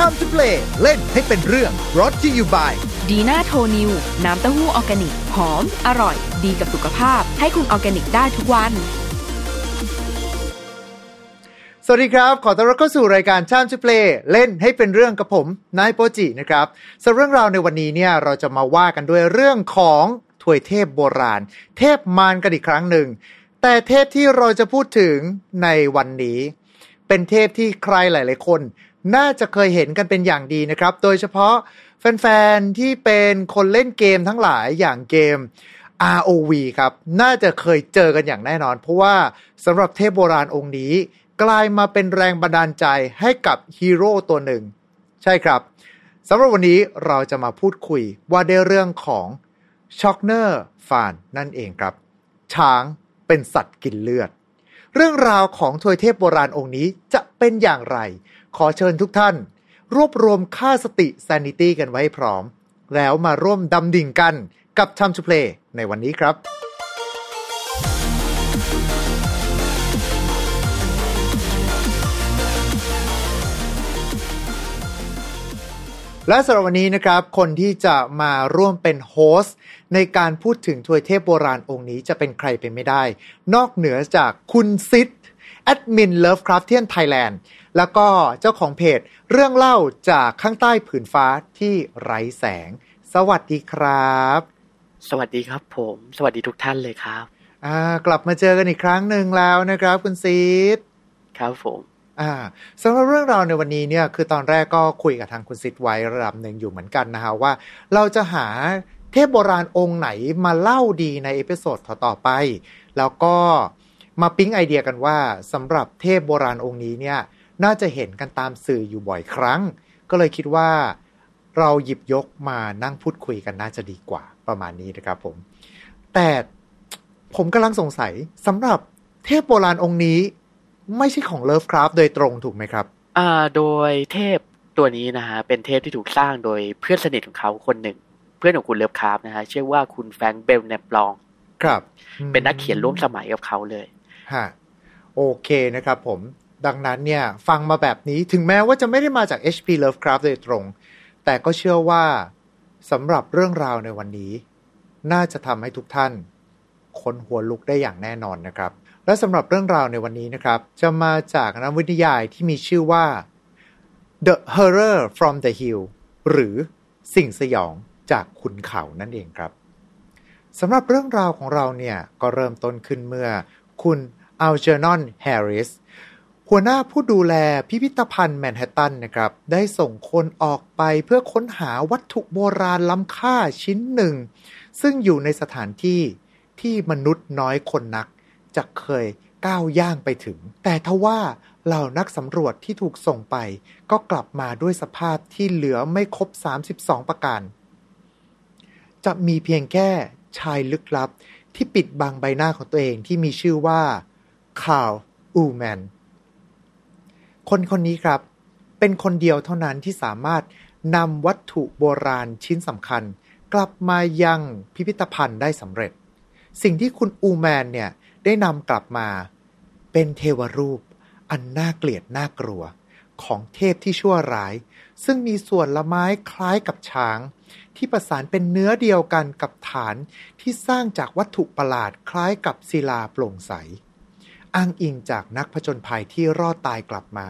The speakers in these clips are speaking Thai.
Time to play เล่นให้เป็นเรื่อง brought to you by ดีน่าโทนิวน้ำเต้าหู้ออร์แกนิก หอม อร่อย ดีกับสุขภาพ ให้คุณออร์แกนิกได้ทุกวัน สวัสดีครับ ขอต้อนรับเข้าสู่รายการ Time to play เล่นให้เป็นเรื่องกับผมนายโปจินะครับสำหรับเรื่องราวในวันนี้เนี่ยเราจะมาว่ากันด้วยเรื่องของทวยเทพโบราณ เทพมารกันอีกครั้งหนึ่ง แต่เทพที่เราจะพูดถึงในวันนี้ เป็นเทพที่ใครหลาย ๆ คน น่าจะเคยเห็นกันเป็นอย่างดีนะครับ โดยเฉพาะแฟนๆ ที่เป็นคนเล่นเกมทั้งหลายอย่างเกม ROV ครับ น่าจะเคยเจอกันอย่างแน่นอน เพราะว่าสำหรับเทพโบราณองค์นี้ กลายมาเป็นแรงบันดาลใจให้กับฮีโร่ตัวหนึ่ง ใช่ครับสำหรับวันนี้เราจะมาพูดคุยว่าในเรื่องของช็อกเนอร์ฟานนั่นเองครับ ช้างเป็นสัตว์กินเลือด เรื่องราวของทวยเทพโบราณองค์นี้จะเป็นอย่างไร ขอเชิญทุกท่าน รวบรวมค่าสติ sanity กันไว้พร้อม แล้วมาร่วมดำดิ่งกันกับ Time to Play ในวันนี้ครับ และสำหรับวันนี้นะครับ คนที่จะมาร่วมเป็น host ในการพูดถึงทวยเทพโบราณองค์นี้จะเป็นใครไปไม่ได้ นอกเหนือจากคุณซิด แอดมิน Lovecraftian Thailand แล้วก็เจ้าของเพจเรื่องเล่าจากข้างใต้ผืนฟ้าที่ไร้แสง สวัสดีครับ สวัสดีครับผม สวัสดีทุกท่านเลยครับอ่ากลับมาเจอกันอีกครั้งหนึ่งแล้วนะครับคุณซิดครับผมอ่าสำหรับเรื่องราวในวันนี้เนี่ยคือตอนแรกก็คุยกับทางคุณซิดไว้ระดับหนึ่งอยู่เหมือนกันนะฮะว่า เราจะหาเทพโบราณองค์ไหนมาเล่าดีใน episode ต่อๆไป แล้วก็ มาปิ๊งไอเดียกันว่าสำหรับเทพโบราณองค์นี้เนี่ยน่าจะเห็นกันตามสื่ออยู่บ่อยครั้ง ก็เลยคิดว่าเราหยิบยกมานั่งพูดคุยกันน่าจะดีกว่าประมาณนี้นะครับผม แต่ผมกำลังสงสัยสำหรับเทพโบราณองค์นี้ ไม่ใช่ของเลิฟคราฟโดยตรงถูกไหมครับ อ่าโดยเทพตัวนี้นะฮะเป็นเทพที่ถูกสร้างโดยเพื่อนสนิทของเขาคนหนึ่ง เพื่อนของคุณเลิฟคราฟนะฮะชื่อว่าคุณแฟรงค์เบลเนปลอง ครับ เป็นนักเขียนร่วมสมัยกับเขาเลย ฮะโอเคนะครับผม ดังนั้นเนี่ย ฟังมาแบบนี้ถึงแม้ว่าจะไม่ได้มาจาก HP Lovecraft โดยตรง แต่ก็เชื่อว่าสำหรับเรื่องราวในวันนี้ น่าจะทำให้ทุกท่านขนหัวลุกได้อย่างแน่นอนนะครับ และสำหรับเรื่องราวในวันนี้นะครับ จะมาจากนวนิยายที่มีชื่อว่า The Horror from the Hill หรือสิ่งสยองจากขุนเขานั่นเองครับสำหรับเรื่องราวของเราเนี่ยก็เริ่มต้นขึ้นเมื่อคุณ อัลเจอร์นอนแฮร์ริสหัวหน้าผู้ดูแลพิพิธภัณฑ์แมนฮัตตันนะครับ ได้ส่งคนออกไปเพื่อค้นหาวัตถุโบราณล้ำค่าชิ้นหนึ่ง ซึ่งอยู่ในสถานที่ที่มนุษย์น้อยคนนัก จะเคยก้าวย่างไปถึง แต่ทว่าเหล่านักสำรวจที่ถูกส่งไป ก็กลับมาด้วยสภาพที่เหลือไม่ครบ 32 ประการ จะมีเพียงแค่ชายลึกลับที่ปิดบังใบหน้าของตัวเองที่มีชื่อว่า คาร์ลอูแมน คนคนนี้ครับ เป็นคนเดียวเท่านั้นที่สามารถนำวัตถุโบราณชิ้นสำคัญ กลับมายังพิพิธภัณฑ์ได้สำเร็จ สิ่งที่คุณอูแมนเนี่ย ได้นำกลับมา เป็นเทวรูป อันน่าเกลียดน่ากลัว ของเทพที่ชั่วร้าย ซึ่งมีส่วนละไม้คล้ายกับช้าง ที่ประสานเป็นเนื้อเดียวกันกับฐานที่สร้างจากวัตถุประหลาดคล้ายกับศิลาโปร่งใส อ้างอิงจากนักผจญภัยที่รอดตายกลับมา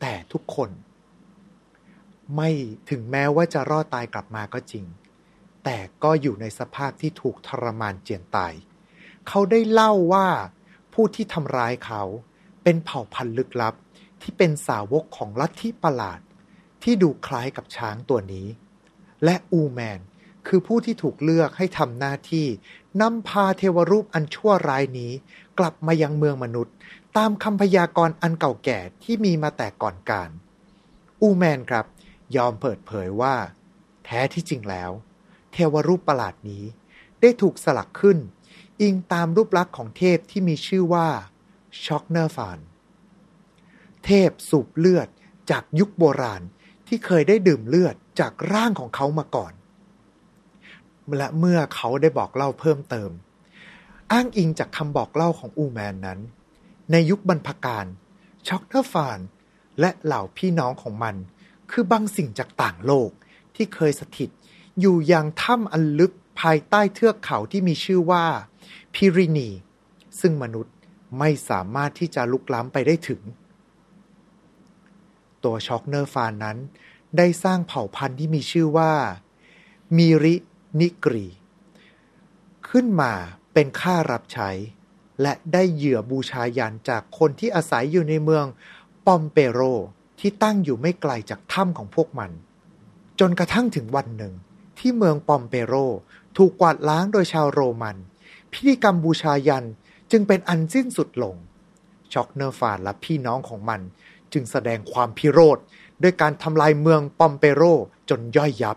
แต่ทุกคน ไม่ถึงแม้ว่าจะรอดตายกลับมาก็จริง แต่ก็อยู่ในสภาพที่ถูกทรมานเจียนตาย เขาได้เล่าว่าผู้ที่ทำร้ายเขาเป็นเผ่าพันธุ์ลึกลับ ที่เป็นสาวกของลัทธิประหลาด ที่ดูคล้ายกับช้างตัวนี้ และอูแมนคือผู้ที่ถูกเลือกให้ทำหน้าที่นำพาเทวรูปอันชั่วร้ายนี้ กลับมายังเมืองมนุษย์ ตามคำพยากรณ์อันเก่าแก่ที่มีมาแต่ก่อนการ อูแมนครับ ยอมเปิดเผยว่า แท้ที่จริงแล้ว เทวรูปประหลาดนี้ ได้ถูกสลักขึ้น อิงตามรูปลักษณ์ของเทพที่มีชื่อว่าช็อกเนอร์ฟาน เทพสูบเลือดจากยุคโบราณที่เคยได้ดื่มเลือดจากร่างของเขามาก่อน และเมื่อเขาได้บอกเล่าเพิ่มเติม อ้างอิงจากคำบอกเล่าของอูแมนนั้น ในยุคบรรพการช็อกเนอร์ฟานและเหล่าพี่น้องของมัน คือบางสิ่งจากต่างโลกที่เคยสถิต อยู่ยังถ้ำอันลึกภายใต้เทือกเขาที่มีชื่อว่าพิรินี ซึ่งมนุษย์ไม่สามารถที่จะลุกล้ำไปได้ถึง ตัวช็อกเนอร์ฟานนั้น ได้สร้างเผ่าพันธุ์ที่มีชื่อว่ามีรินิกรี ขึ้นมา เป็นข้ารับใช้ และได้เหยื่อบูชายัญจากคนที่อาศัยอยู่ในเมืองปอมเปโรที่ตั้งอยู่ไม่ไกลจากถ้ำของพวกมัน จนกระทั่งถึงวันหนึ่ง ที่เมืองปอมเปโรถูกกวาดล้างโดยชาวโรมัน พิธีกรรมบูชายัญจึงเป็นอันสิ้นสุดลง ช็อกเนอร์ฟานและพี่น้องของมัน จึงแสดงความพิโรธด้วยการทำลายเมืองปอมเปโรจนย่อยยับ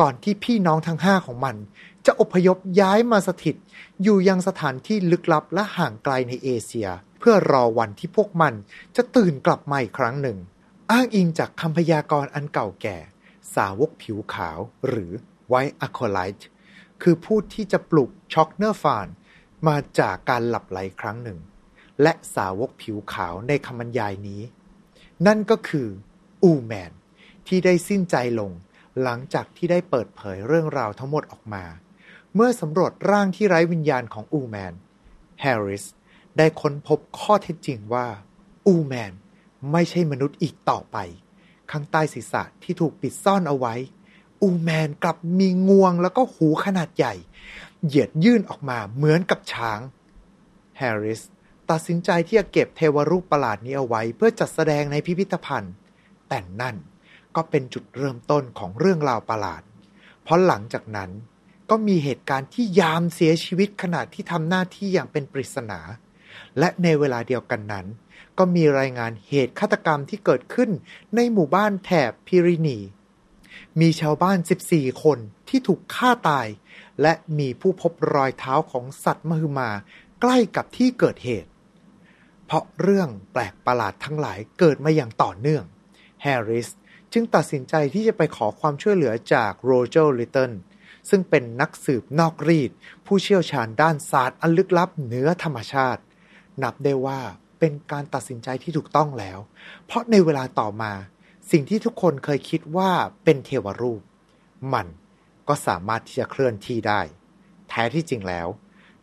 ก่อนที่พี่น้องทั้งห้าของมันจะอพยพย้ายมาสถิต อยู่ยังสถานที่ลึกลับและห่างไกลในเอเชีย เพื่อรอวันที่พวกมันจะตื่นกลับมาอีกครั้งหนึ่ง อ้างอิงจากคำพยากรณ์อันเก่าแก่ สาวกผิวขาวหรือ White Acolyte คือผู้ที่จะปลุกช็อกเนอร์ฟานมาจากการหลับไหลครั้งหนึ่ง และสาวกผิวขาวในคำบรรยายนี้ นั่นก็คืออูแมนที่ได้สิ้นใจลงหลังจากที่ได้เปิดเผยเรื่องราวทั้งหมดออกมา เมื่อสำรวจร่างที่ไร้วิญญาณของอูแมน แฮร์ริสได้ค้นพบข้อเท็จจริงว่า อูแมนไม่ใช่มนุษย์อีกต่อไป ข้างใต้ศีรษะที่ถูกปิดซ่อนเอาไว้ อูแมนกลับมีงวงแล้วก็หูขนาดใหญ่ เหยียดยื่นออกมาเหมือนกับช้าง แฮร์ริสตัดสินใจที่จะเก็บเทวรูปประหลาดนี้เอาไว้เพื่อจัดแสดงในพิพิธภัณฑ์ แต่นั่นก็เป็นจุดเริ่มต้นของเรื่องราวประหลาด เพราะหลังจากนั้น ก็มีเหตุการณ์ที่ยามเสียชีวิตขณะที่ทำหน้าที่อย่างเป็นปริศนา และในเวลาเดียวกันนั้น ก็มีรายงานเหตุฆาตกรรมที่เกิดขึ้นในหมู่บ้านแถบพิรินี มีชาวบ้าน 14 คนที่ถูกฆ่าตาย และมีผู้พบรอยเท้าของสัตว์มหึมาใกล้กับที่เกิดเหตุ เพราะเรื่องแปลกประหลาดทั้งหลายเกิดมาอย่างต่อเนื่องแฮร์ริสจึงตัดสินใจที่จะไปขอความช่วยเหลือจากโรเจอร์ลิตเติล ซึ่งเป็นนักสืบนอกรีต ผู้เชี่ยวชาญด้านศาสตร์อันลึกลับเหนือธรรมชาติ นับได้ว่าเป็นการตัดสินใจที่ถูกต้องแล้ว เพราะในเวลาต่อมา สิ่งที่ทุกคนเคยคิดว่าเป็นเทวรูป มันก็สามารถที่จะเคลื่อนที่ได้ แท้ที่จริงแล้ว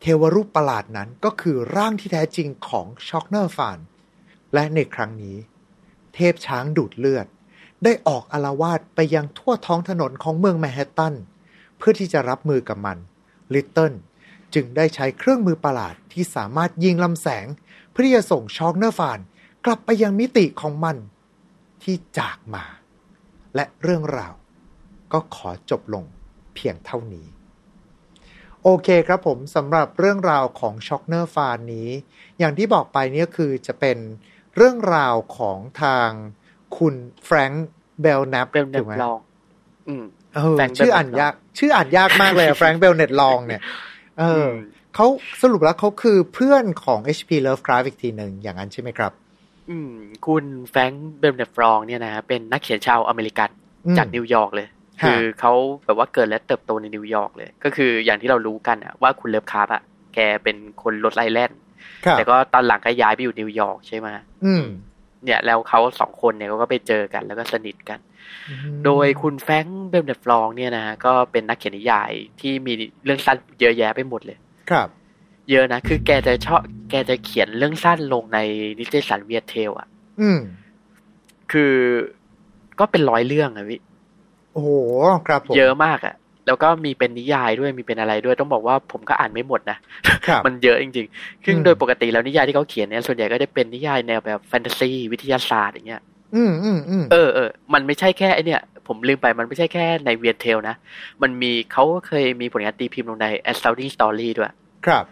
เทวรูปประหลาดนั้นก็คือร่างที่แท้จริงของช็อกเนอร์ฟาน และในครั้งนี้ เทพช้างดูดเลือด ได้ออกอาละวาดไปยังทั่วท้องถนนของเมืองแมนฮัตตัน เพื่อที่จะรับมือกับมัน ลิตเติ้ลจึงได้ใช้เครื่องมือประหลาดที่สามารถยิงลำแสง เพื่อที่จะส่งช็อกเนอร์ฟาน กลับไปยังมิติของมันที่จากมา และเรื่องราว ก็ขอจบลงเพียงเท่านี้ โอเคครับผมสำหรับเรื่องราวของช็อกเนอร์ฟานนี้ อย่างที่บอกไปเนี่ยคือจะเป็นเรื่องราวของทางคุณแฟรงค์เบลนับเป็นเด็ถูกกไหมลองอืมเออ Frank ชื่ออ่านยาก ชื่ออ่านยากมากเลยแฟรงค์เบลเน็ตลองเนี่ย เอออมเขาสรุปแล้วเขาคือเพื่อนของ HP Lovecraft อีกทีหนึ่งอย่างนั้นใช่ไหมครับ อืม คุณแฟรงค์เบลแนปลองเนี่ยนะฮะเป็นนักเขียนชาวอเมริกันอืมจากนิวยอร์กเลยฮะคือเขาแบบว่าเกิดและเติบโตในนิวยอร์กเลย ก็คืออย่างที่เรารู้กันอะว่าคุณ Lovecraft อะแกเป็นคนโรดไอแลนด์ครับแต่ก็ตอนหลังก็ย้ายไปอยู่นิวยอร์กใช่ไหมอืมเนี่ยแล้วเขาสองคนเนี่ยก็ไปเจอกันแล้วก็สนิทกัน โดยคุณแฟรงค์เบลแนปลองเนี่ยนะฮะก็เป็นนักเขียนนิยายที่มีเรื่องสั้นเยอะแยะไปหมดเลย ครับ เยอะนะ คือแกจะชอบแกจะเขียนเรื่องสั้นลงในนิตยสารเวียเทลอะอืม คือก็เป็นร้อยเรื่องอะพี่โอ้โห ครับผม เยอะมากอะแล้วก็มีเป็นนิยายด้วยมีเป็นอะไรด้วยต้องบอกว่าผมก็อ่านไม่หมดนะครับมันเยอะจริงๆซึ่งอืมโดยปกติแล้วนิยายที่เขาเขียนเนี่ยส่วนใหญ่ก็จะเป็นนิยายแนวแบบแฟนตาซีวิทยาศาสตร์อย่างเงี้ย อืมอืมอืมเออเออมันไม่ใช่แค่ไอเนี่ย ผมลืมไปมันไม่ใช่แค่ใน Weird Tales นะ มันมีเขาเคยมีผลงานตีพิมพ์ลงใน Astounding Story ด้วย ครับ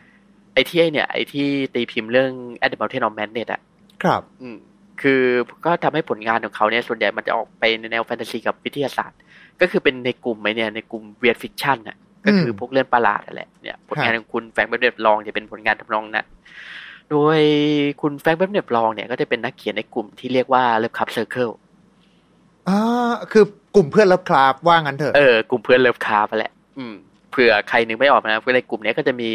ไอที่ไอเนี่ย ไอที่ตีพิมพ์เรื่อง At the Mountain of Madness อะครับ อืมคือก็ทำให้ผลงานของเขาเนี่ยส่วนใหญ่มันจะออกไปในแนวแฟนตาซีกับวิทยาศาสตร์ ก็คือเป็นในกลุ่มไอเนี่ยในกลุ่ม weird fiction น่ะก็คือพวกเรื่องประหลาดนั่นแหละเนี่ยผลงานของคุณแฟรงค์เบลแนปลองจะเป็นผลงานทำนองนั้น โดยคุณแฟรงค์เบลแนปลองเนี่ยก็จะเป็นนักเขียนในกลุ่มที่เรียกว่า Lovecraft Circleอ่าคือกลุ่มเพื่อน Lovecraft ว่างั้นเถอะ เออกลุ่มเพื่อน Lovecraft แหละ อืมเผื่อใครนึกไม่ออกนะเพื่อนในกลุ่มเนี้ยก็จะมี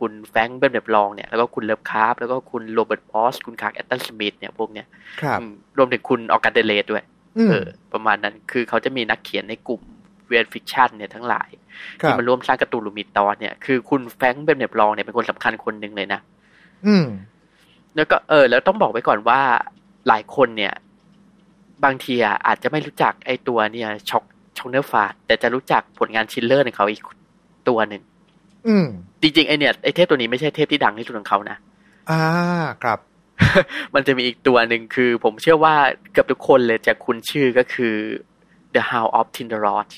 คุณ Frank Belknap Long เนี่ยแล้วก็คุณ Lovecraft แล้วก็คุณ Robert Bloch คุณ Clark Ashton Smith เนี่ยพวกเนี้ยครับอืมรวมถึงคุณ August Derleth ด้วยอืมเออประมาณนั้นคือเขาจะมีนักเขียนในกลุ่ม weird fiction เนี่ยทั้งหลายครัที่มาร่วมสร้าง Cthulhu Mythos เนี่ยคือคุณ Frank Belknap Long เนี่ยเป็นคนสำคัญคนหนึ่งเลยนะ อืม แล้วก็เออ แล้วต้องบอกไว้ก่อนว่าหลายคนเนี่ย บางทีอะอาจจะไม่รู้จักไอ้ตัวเนี่ยช็อก Chaugnar Faugn แต่จะรู้จักผลงานชิลเลอร์ของเขาอีกตัวหนึ่งอืม จริงๆไอเนี่ยไอเทพตัวนี้ไม่ใช่เทพที่ดังที่สุดของเขานะอ่าครับ มันจะมีอีกตัวหนึ่งคือ ผมเชื่อว่าเกือบทุกคนเลยจะคุ้นชื่อก็คือ The Hound of Tindalos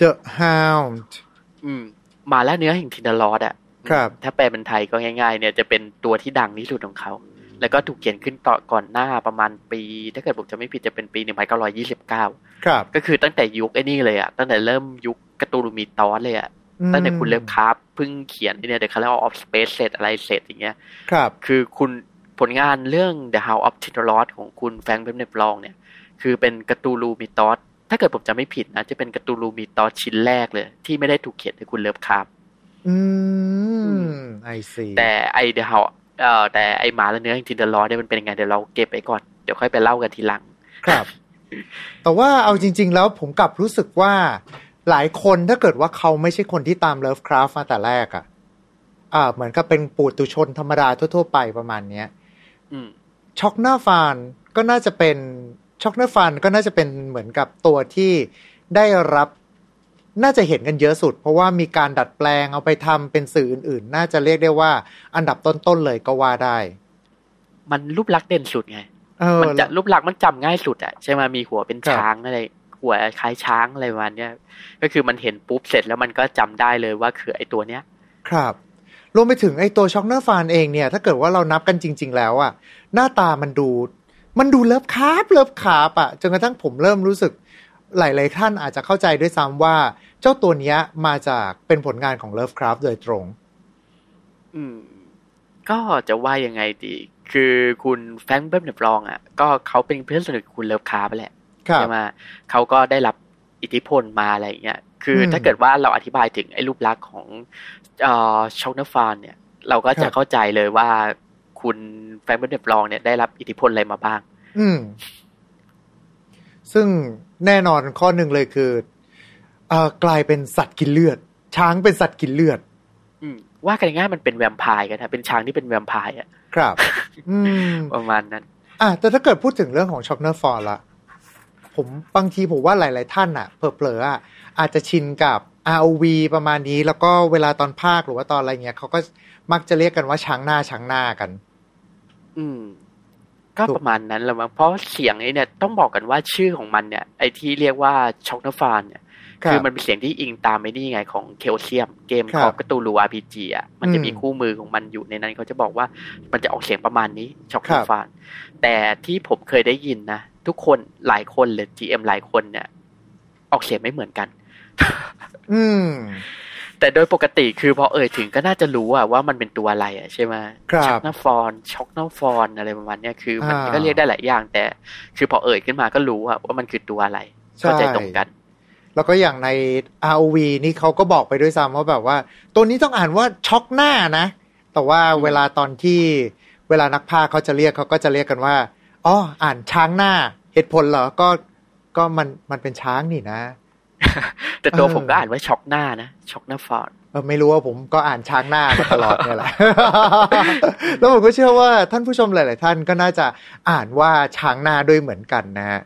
The Hound อืม หมาล่าเนื้อแห่ง Tindalos อะ ครับถ้าแปลเป็นไทยก็ง่าย ๆ เนี่ยจะเป็นตัวที่ดังที่สุดของเขา แล้วก็ถูกเขียนขึ้นต่อก่อนหน้าประมาณปี ถ้าเกิดผมจำไม่ผิดจะเป็นปี 1929 ครับ ก็คือตั้งแต่ยุคไอ้นี่เลยอะตั้งแต่เริ่มยุค Cthulhu Mythos เลยอะตั้งแต่คุณ Lovecraft เพิ่งเขียนไอ้เนี่ย The Color of Space เสร็จอะไรเสร็จอย่างเงี้ย ครับ คือคุณผลงานเรื่อง The House of t i n d e r o t ของคุณ Frank Belknap Long เนี่ย คือเป็น Cthulhu Mythosถ้าเกิดผมจำไม่ผิดนะ จะเป็น Cthulhu Mythos ชิ้นแรกเลย ที่ไม่ได้ถูกเขียนโดยคุณ Lovecraft อืม I see แต่ไอ The Hound เอ่อแต่ไอหมาล่าเนื้อ Tindalos เนี่ยมันเป็นยังไงเดี๋ยวเราเก็บไว้ก่อนเดี๋ยวค่อยไปเล่ากันทีหลัง ครับ แต่ว่าเอาจริง ๆ แล้วผมกลับรู้สึกว่าหลายคนถ้าเกิดว่าเขาไม่ใช่คนที่ตาม Lovecraft มาแต่แรกอะ่ะ อ่า เหมือนกับเป็นปุถุชนธรรมดาทั่ว ๆ ไปประมาณเนี้ยอืมช็อกหน้าฟานก็น่าจะเป็นช็อกหน้าฟานก็น่าจะเป็นเหมือนกับตัวที่ได้รับ น่าจะเห็นกันเยอะสุด เพราะว่ามีการดัดแปลงเอาไปทำเป็นสื่ออื่นๆ น่าจะเรียกได้ว่าอันดับต้นๆเลยก็ว่าได้ มันรูปลักษณ์เด่นสุดไงเออมันจะรูปลักษณ์มันจำง่ายสุดอะใช่ไหมมีหัวเป็นครับช้างอะไรหัวคล้ายช้างอะไรประมาณเนี้ยก็คือมันเห็นปุ๊บเสร็จแล้วมันก็จำได้เลยว่าคือไอตัวเนี้ย ครับรวมไปถึงไอ้ตัว Chaugnar Faugn เองเนี่ย ถ้าเกิดว่าเรานับกันจริง ๆ แล้วอะหน้าตามันดูมันดู Lovecraft Lovecraft อะจนกระทั่งผมเริ่มรู้สึกหลาย ๆ ท่านอาจจะเข้าใจด้วยซ้ำว่า เจ้าตัวเนี้ยมาจากเป็นผลงานของ Lovecraft โดยตรง อืม ก็จะว่ายังไงดี คือคุณ Frank Belknap Long อะ ก็เขาเป็นเพื่อนสนิทกับคุณ Lovecraft แหละครับใช่ไหมเขาก็ได้รับอิทธิพลมาอะไรอย่างเงี้ย คืออมถ้าเกิดว่าเราอธิบายถึงไอ้รูปลักษณ์ของเอ่อ Chaugnar Faugn เนี่ย เราก็ครัจะบเข้าใจเลยว่าคุณ Frank Belknap Long เนี่ยได้รับอิทธิพลอะไรมาบ้าง อืมซึ่งแน่นอนข้อหนึ่งเลยคือเอ่อ กลายเป็นสัตว์กินเลือด ช้างเป็นสัตว์กินเลือดอืมว่ากันง่ายๆมันเป็นแวมไพร์กันนะเป็นช้างที่เป็นแวมไพร์อะครับอืมประมาณนั้น อะแต่ถ้าเกิดพูดถึงเรื่องของ Chaugnar Faugn ล่ะผมบางทีผมว่าหลาย ๆ ท่านอะเผลอๆอะอาจจะชินกับ ROV ประมาณนี้ แล้วก็เวลาตอนภาคหรือว่าตอนอะไรเงี้ยเขาก็มักจะเรียกกันว่าช้างหน้าช้างหน้ากัน อืม ก็ถูกประมาณนั้นแหละมั้งเพราะเสียงไอ้เนี่ย ต้องบอกกันว่าชื่อของมันเนี่ย ไอ้ที่เรียกว่าช็อกนฟานเนี่ย คือมันเป็นเสียงที่อิงตามไอ้นี่ไงของเคลเซียม เกมครับของกระตูลูอาร์พีจีอะมันจะมีอืมคู่มือของมันอยู่ในนั้นเขาจะบอกว่ามันจะออกเสียงประมาณนี้ช็อกครันบฟานแต่ที่ผมเคยได้ยินนะ ทุกคนหลายคนเลย GM หลายคนเนี่ย ออกเสียงไม่เหมือนกัน อืมแต่โดยปกติคือพอเอ่ยถึงก็น่าจะรู้อะว่ามันเป็นตัวอะไรอะใช่ไหมครับช็อกนาฟอนช็อกนาฟอนอะไรประมาณเนี้ยคือมันอ่าก็เรียกได้หลายอย่าง แต่ คือพอเอ่ยขึ้นมาก็รู้อะว่ามันคือตัวอะไรใช่เข้าใจตรงกัน แล้วก็อย่างใน ROV นี่เขาก็บอกไปด้วยซ้ำว่าแบบว่า ตัวนี้ต้องอ่านว่าช็อกหน้านะ แต่ว่าเวลาตอนที่เวลานักพากย์เขาจะเรียกเขาก็จะเรียกกันว่าอ๋ออ่านช้างหน้า เหตุผลเหรอก็ก็มันมันเป็นช้างนี่นะ แต่ตัวเออผมก็อ่านว่าช็อกหน้านะช็อกนาฟอนเออไม่รู้ว่าผมก็อ่านช้างหน้ามาตลอดเนี่ยแหละ แล้วผมก็เชื่อว่าท่านผู้ชมหลาย ๆ ท่านก็น่าจะอ่านว่าช้างหน้าด้วยเหมือนกันนะฮะ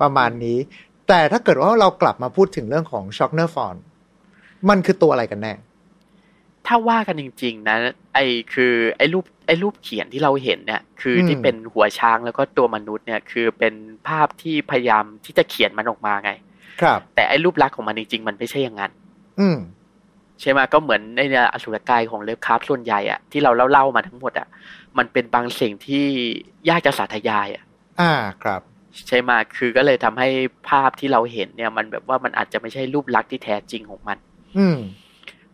ประมาณนี้ แต่ถ้าเกิดว่าเรากลับมาพูดถึงเรื่องของช็อกเนอร์ฟอนมันคือตัวอะไรกันแน่ ถ้าว่ากันจริง ๆ นะ ไอคือไอรูปไอรูปเขียนที่เราเห็นเนี่ย คืออมที่เป็นหัวช้างแล้วก็ตัวมนุษย์เนี่ย คือเป็นภาพที่พยายามที่จะเขียนมันออกมาไง ครับ แต่ไอรูปลักษณ์ของมันจริง ๆ มันไม่ใช่อย่างนั้น อืมใช่ไหมก็เหมือนในเนี่ยอสุรกายของเลิฟคราฟส่วนใหญ่อะที่เราเล่าๆมาทั้งหมดอะมันเป็นบางสิ่งที่ยากจะสาธยายอะอ่าครับ ใช่ไหมคือก็เลยทำให้ภาพที่เราเห็นเนี่ย มันแบบว่ามันอาจจะไม่ใช่รูปลักษณ์ที่แท้จริงของมัน อืม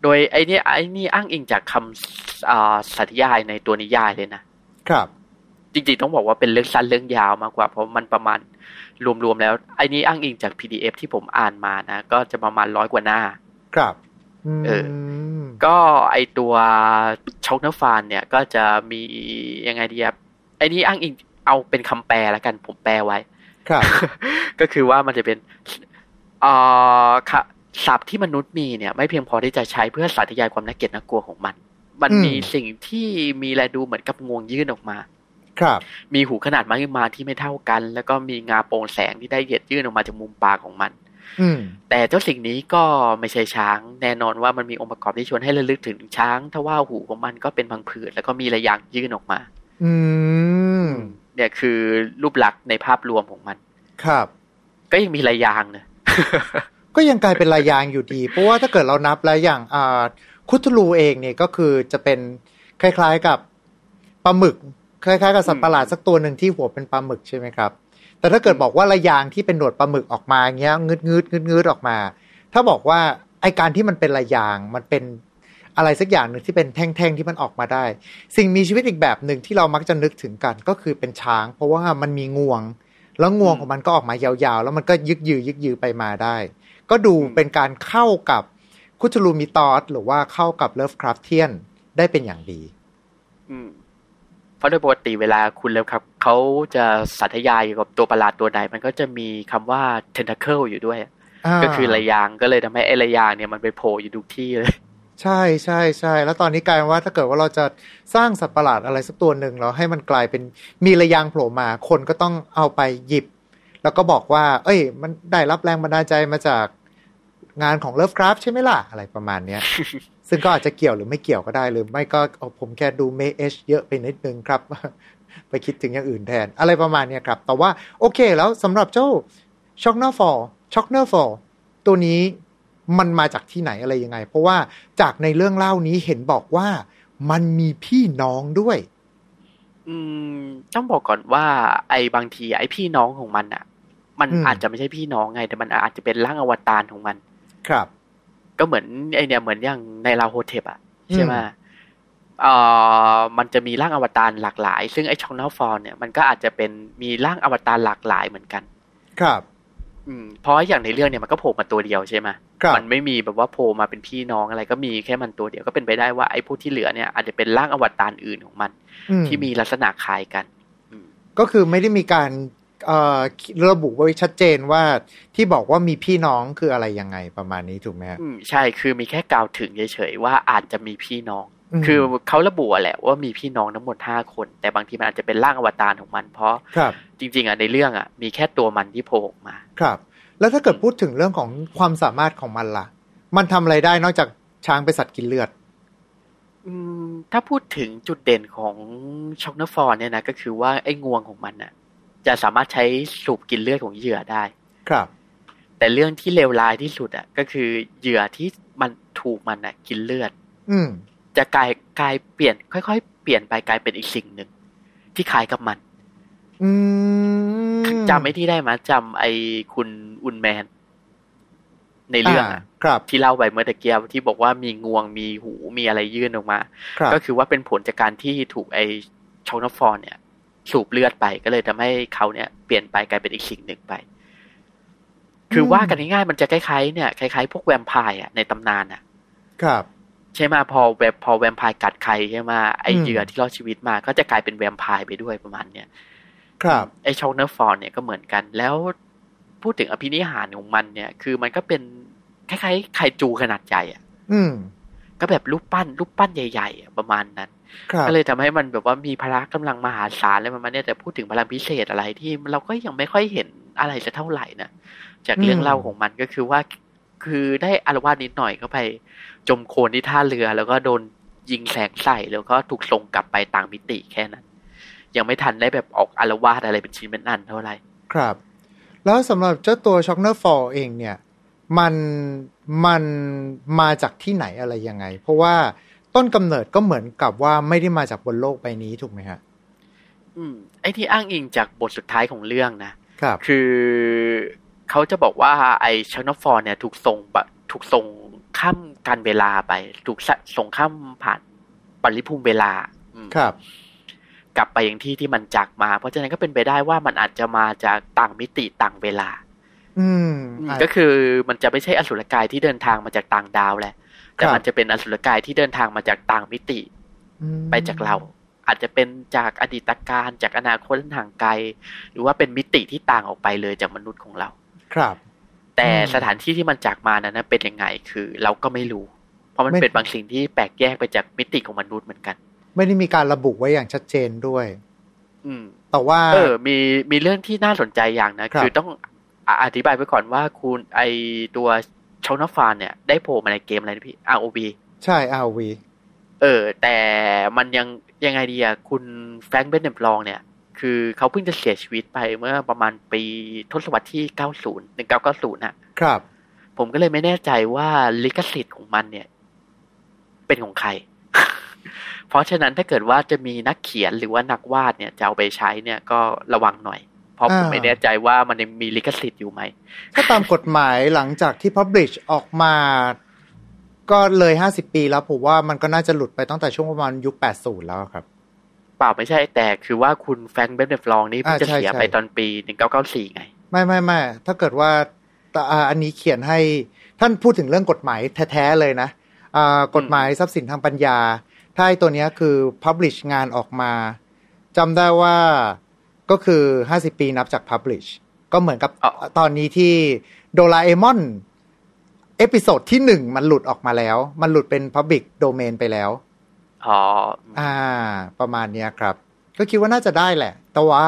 โดยไอ้นี่ไอ้นี่อ้างอิงจากคำอ่าสาธยายในตัวนิยายเลยนะครับ จริงๆต้องบอกว่าเป็นเรื่องสั้นเรื่องยาวมากกว่า เพราะมันประมาณรวมๆแล้ว ไอ้นี่อ้างอิงจาก PDF ที่ผมอ่านมานะก็จะประมาณร้อยกว่าหน้า ครับเออมก็ไอตัวช็อกเนอร์ฟานเนี่ย ก็จะมียังไงดีครับไอ้นี่อ้างอิง เอาเป็นคำแปลแล้วกันผมแปลไว้ ครับ ก็คือว่ามันจะเป็นเอ่อค่ะศัพท์ที่มนุษย์มีเนี่ย ไม่เพียงพอที่จะใช้เพื่อสาธยายความน่าเกลียดน่ากลัวของมัน มันอืมมีสิ่งที่มีแลดูเหมือนกับงวงยื่นออกมา ครับ มีหูขนาดไม้มาที่ไม่เท่ากัน แล้วก็มีงาโปร่งแสงที่ได้เหยียดยื่นออกมาจากมุมปากของมันอืมแต่เจ้าสิ่งนี้ก็ไม่ใช่ช้าง แน่นอนว่ามันมีองค์ประกอบที่ชวนให้ระลึกถึงช้าง ถ้าว่าหูของมันก็เป็นพังผืดแล้วก็มีระยางยื่นออกมา อืม เนี่ยคือรูปลักษณ์ในภาพรวมของมัน ครับ ก็ยังมีระยางนะก็ยังกลายเป็นลายยางอยู่ดี เพราะว่าถ้าเกิดเรานับแล้วอย่างอ่าคุทูลูเองเนี่ยก็คือจะเป็นคล้าย ๆกับปลาหมึก คล้ายๆกับสัตว์ประหลาดสักตัวหนึ่งที่หัวเป็นปลาหมึกใช่ไหมครับ แต่ถ้าเกิดบอกว่าลายยางที่เป็นหนวดปลาหมึกออกมาเงี้ยงืดงืดงืดงืดออกมา ถ้าบอกว่าไอการที่มันเป็นลายยางมันเป็น อะไรสักอย่างหนึ่งที่เป็นแท่งๆที่มันออกมาได้ สิ่งมีชีวิตอีกแบบหนึ่งที่เรามักจะนึกถึงกันก็คือเป็นช้าง เพราะว่ามันมีงวง แล้วงวงของมันก็ออกมายาวๆ แล้วมันก็ยึกยือยึกยือไปมาได้ ก็ดูเป็นการเข้ากับ Cthulhu Mythos หรือว่าเข้ากับ Lovecraftian ได้เป็นอย่างดี อืมเพราะโดยปกติเวลาคุณ Lovecraft เขาจะสาธยายเกี่ยวกับตัวประหลาดตัวใดมันก็จะมีคำว่า tentacle อยู่ด้วยาก็คือระยางก็เลยทำให้ไอ้ระยางเนี่ยมันไปโผล่อยู่ทุกที่เลย ใช่ใช่ใช่แล้วตอนนี้กลายเป็นว่าถ้าเกิดว่าเราจะสร้างสัตว์ประหลาดอะไรสักตัวหนึ่งแล้วให้มันกลายเป็นมีระยางโผล่มาคนก็ต้องเอาไปหยิบ แล้วก็บอกว่า เอ้ย มันได้รับแรงบันดาลใจมาจากงานของเลิฟคราฟใช่ไหมล่ะ อะไรประมาณเนี้ย ซึ่งก็อาจจะเกี่ยวหรือไม่เกี่ยวก็ได้ หรือไม่ก็เอาผมแค่ดูเมเอชเยอะไปนิดนึงครับ ไปคิดถึงอย่างอื่นแทน อะไรประมาณเนี้ยครับ แต่ว่าโอเคแล้วสำหรับเจ้า Chaugnar Faugn Chaugnar Faugn ตัวนี้ มันมาจากที่ไหนอะไรยังไง เพราะว่าจากในเรื่องเล่านี้เห็นบอกว่ามันมีพี่น้องด้วย อืม ต้องบอกก่อนว่า ไอ้บางทีไอ้พี่น้องของมันอะ มันอืมอาจจะไม่ใช่พี่น้องไง แต่มันอาจจะเป็นร่างอวตารของมัน ครับ ก็เหมือนไอเนี่ยเหมือนอย่าง Nyarlathotep อะใช่ไหมอืมเอ่อมันจะมีร่างอวตารหลากหลาย ซึ่งไอช็อกน l ฟอร์เนี่ยมันก็อาจจะเป็นมีร่างอวตารหลากหลายเหมือนกัน ครับอืม เพราะอย่างในเรื่องเนี่ยมันก็โผล่มาตัวเดียวใช่ไหมครับมันไม่มีแบบว่าโผล่มาเป็นพี่น้องอะไรก็มีแค่มันตัวเดียวก็เป็นไปได้ว่าไอ้พวกที่เหลือเนี่ยอาจจะเป็นร่างอวตารอื่นของมันอืมที่มีลักษณะคล้ายกันอืมก็คือไม่ได้มีการเอ่อระบุไว้ชัดเจนว่าที่บอกว่ามีพี่น้องคืออะไรยังไงประมาณนี้ถูกไหมฮะอืมใช่คือมีแค่กล่าวถึงเฉยๆว่าอาจจะมีพี่น้องอืม คือเขาระบุอะแหละว่ามีพี่น้องทั้งหมดห้าคน แต่บางทีมันอาจจะเป็นร่างอวตารของมัน เพราะครับ จริง ๆอะในเรื่องอะ มีแค่ตัวมันที่โผล่ออกมา ครับ แล้วถ้าเกิดพูดถึงเรื่องของความสามารถของมันล่ะ มันทำอะไรได้นอกจากช้างเป็นสัตว์กินเลือด อืม ถ้าพูดถึงจุดเด่นของ Chaugnar Faugn เนี่ยนะก็คือว่าไอ้งวงของมันน่ะ จะสามารถใช้สูบกินเลือดของเหยื่อได้ ครับ แต่เรื่องที่เลวร้ายที่สุดอะ ก็คือเหยื่อที่มันถูกมันอะ กินเลือด อืม จะกลายกลายเปลี่ยน ค่อยๆ เปลี่ยนไปกลายเป็นอีกสิ่งหนึ่ง ที่คล้ายกับมันอืมจำไอ้ที่ได้มาจำไอ้คุณอุนแมน ในเรื่องาอะครับที่เล่าไปเมื่อตะเกียบที่บอกว่ามีงวงมีหูมีอะไรยื่นออกมาครับก็คือว่าเป็นผลจากการที่ถูกไอชองนฟอร์เนี่ย สูบเลือดไปก็เลยทำให้เขาเนี่ย เปลี่ยนไปกลายเป็นอีกสิ่งหนึ่งไป คือว่ากันง่ายๆมันจะคล้ายๆเนี่ยคล้ายๆพวกแวมไพร์อะในตำนานอะ ครับ ใช่ไหมพอแวมพอแวมไพร์กัดใครใช่ไหมไออืมเหยื่อที่รอดชีวิตมาก็จะกลายเป็นแวมไพร์ไปด้วยประมาณเนี้ยครับ ไอ Chaugnar Faugn เนี่ยก็เหมือนกัน แล้วพูดถึงอภินิหารของมันเนี่ย คือมันก็เป็นคล้ายๆไคจูขนาดใหญ่อะ อืมก็แบบรูปปั้นรูปปั้นใหญ่ๆอะประมาณนั้นครับก็เลยทำให้มันแบบว่ามีพละกำลังมหาศาลอะไรประมาณเนี้ยแต่พูดถึงพลังพิเศษอะไรที่เราก็ยังไม่ค่อยเห็นอะไรจะเท่าไหร่นะจากเรื่องเล่าของมันก็คือว่า คือได้อาละวาดนิดหน่อยก็ไป จมโคลนที่ท่าเรือ แล้วก็โดนยิงแสงใส่แล้วก็ถูกส่งกลับไปต่างมิติแค่นั้น ยังไม่ทันได้แบบออกอาละวาดอะไรเป็นชิ้นเป็นอันเท่าไหร่ครับ แล้วสำหรับเจ้าตัว Chaugnar Faugn เองเนี่ย มันมันมาจากที่ไหนอะไรยังไง เพราะว่าต้นกำเนิดก็เหมือนกับว่าไม่ได้มาจากบนโลกใบนี้ถูกไหมฮะอืมไอ้ที่อ้างอิงจากบทสุดท้ายของเรื่องนะครับ คือ เขาจะบอกว่าไอ้ชานอฟอร์เนี่ย ถูกส่งบะถูกส่งข้ามการเวลาไป ถูกสะส่งข้ามผ่านปริภูมิเวลาอืมครับ กลับไปอย่างที่ที่มันจากมา เพราะฉะนั้นก็เป็นไปได้ว่ามันอาจจะมาจากต่างมิติต่างเวลา อืมอืมอะก็คือมันจะไม่ใช่อสุรกายที่เดินทางมาจากต่างดาวแหละ แต่ครับมันจะเป็นอสุรกายที่เดินทางมาจากต่างมิติอืมไปจากเรา อาจจะเป็นจากอดีตการจากอนาคตห่างไกล หรือว่าเป็นมิติที่ต่างออกไปเลยจากมนุษย์ของเรา ครับ แต่อืมสถานที่ที่มันจากมานั้นนะเป็นยังไงคือ เราก็ไม่รู้ เพราะมันไม่เป็นบางสิ่งที่แปลกแยกไปจากมิติของมนุษย์เหมือนกัน ไม่ได้มีการระบุไว้อย่างชัดเจนด้วย อืม แต่ว่า เออ มีมีเรื่องที่น่าสนใจอย่างนะครับคือต้องอะอธิบายไว้ก่อนว่าคุณไอตัวชอนฟานเนี่ยได้โผล่มาในเกมอะไรนะพี่ ROV ใช่ RV เออ แต่มันยังยังไงดีอะคุณแฟรงค์เบนเนปลองเนี่ย คือเขาเพิ่งจะเสียชีวิตไปเมื่อประมาณปีทศวรรษที่ 90 1990น่ะ ครับ ผมก็เลยไม่แน่ใจว่าลิขสิทธิ์ของมันเนี่ย เป็นของใคร เพราะฉะนั้นถ้าเกิดว่าจะมีนักเขียนหรือว่านักวาดเนี่ยจะเอาไปใช้เนี่ยก็ระวังหน่อย เพราะผมอ่าไม่แน่ใจว่ามันยังมีลิขสิทธิ์อยู่ไหม ถ้าตามกฎหมายหลังจากที่ Publish ออกมาก็เลยห้าสิบปีแล้วผมว่ามันก็น่าจะหลุดไปตั้งแต่ช่วงประมาณยุคแปดศูนย์แล้วครับ เปล่าไม่ใช่แต่คือว่าคุณแฟรงค์เบนเดฟลองนี่เพิ่งอ่าจะใช่เสียใช่ไปตอนปี1994ไง ไม่ไม่ไม่ถ้าเกิดว่าแต่อ่าอันนี้เขียนให้ท่านพูดถึงเรื่องกฎหมายแท้ๆเลยนะอ่ากฎหมายทรัพย์สินทางปัญญา ถ้าไอ้ตัวเนี้ยคือ Publish งานออกมาจำได้ว่าก็คือห้าสิบปีนับจาก Publish ก็เหมือนกับอ๋อตอนนี้ที่โดราเอมอน episode ที่หนึ่งมันหลุดออกมาแล้ว มันหลุดเป็น Public Domain ไปแล้ว อ๋ออ่า ประมาณเนี้ยครับ ก็คิดว่าน่าจะได้แหละ แต่ว่า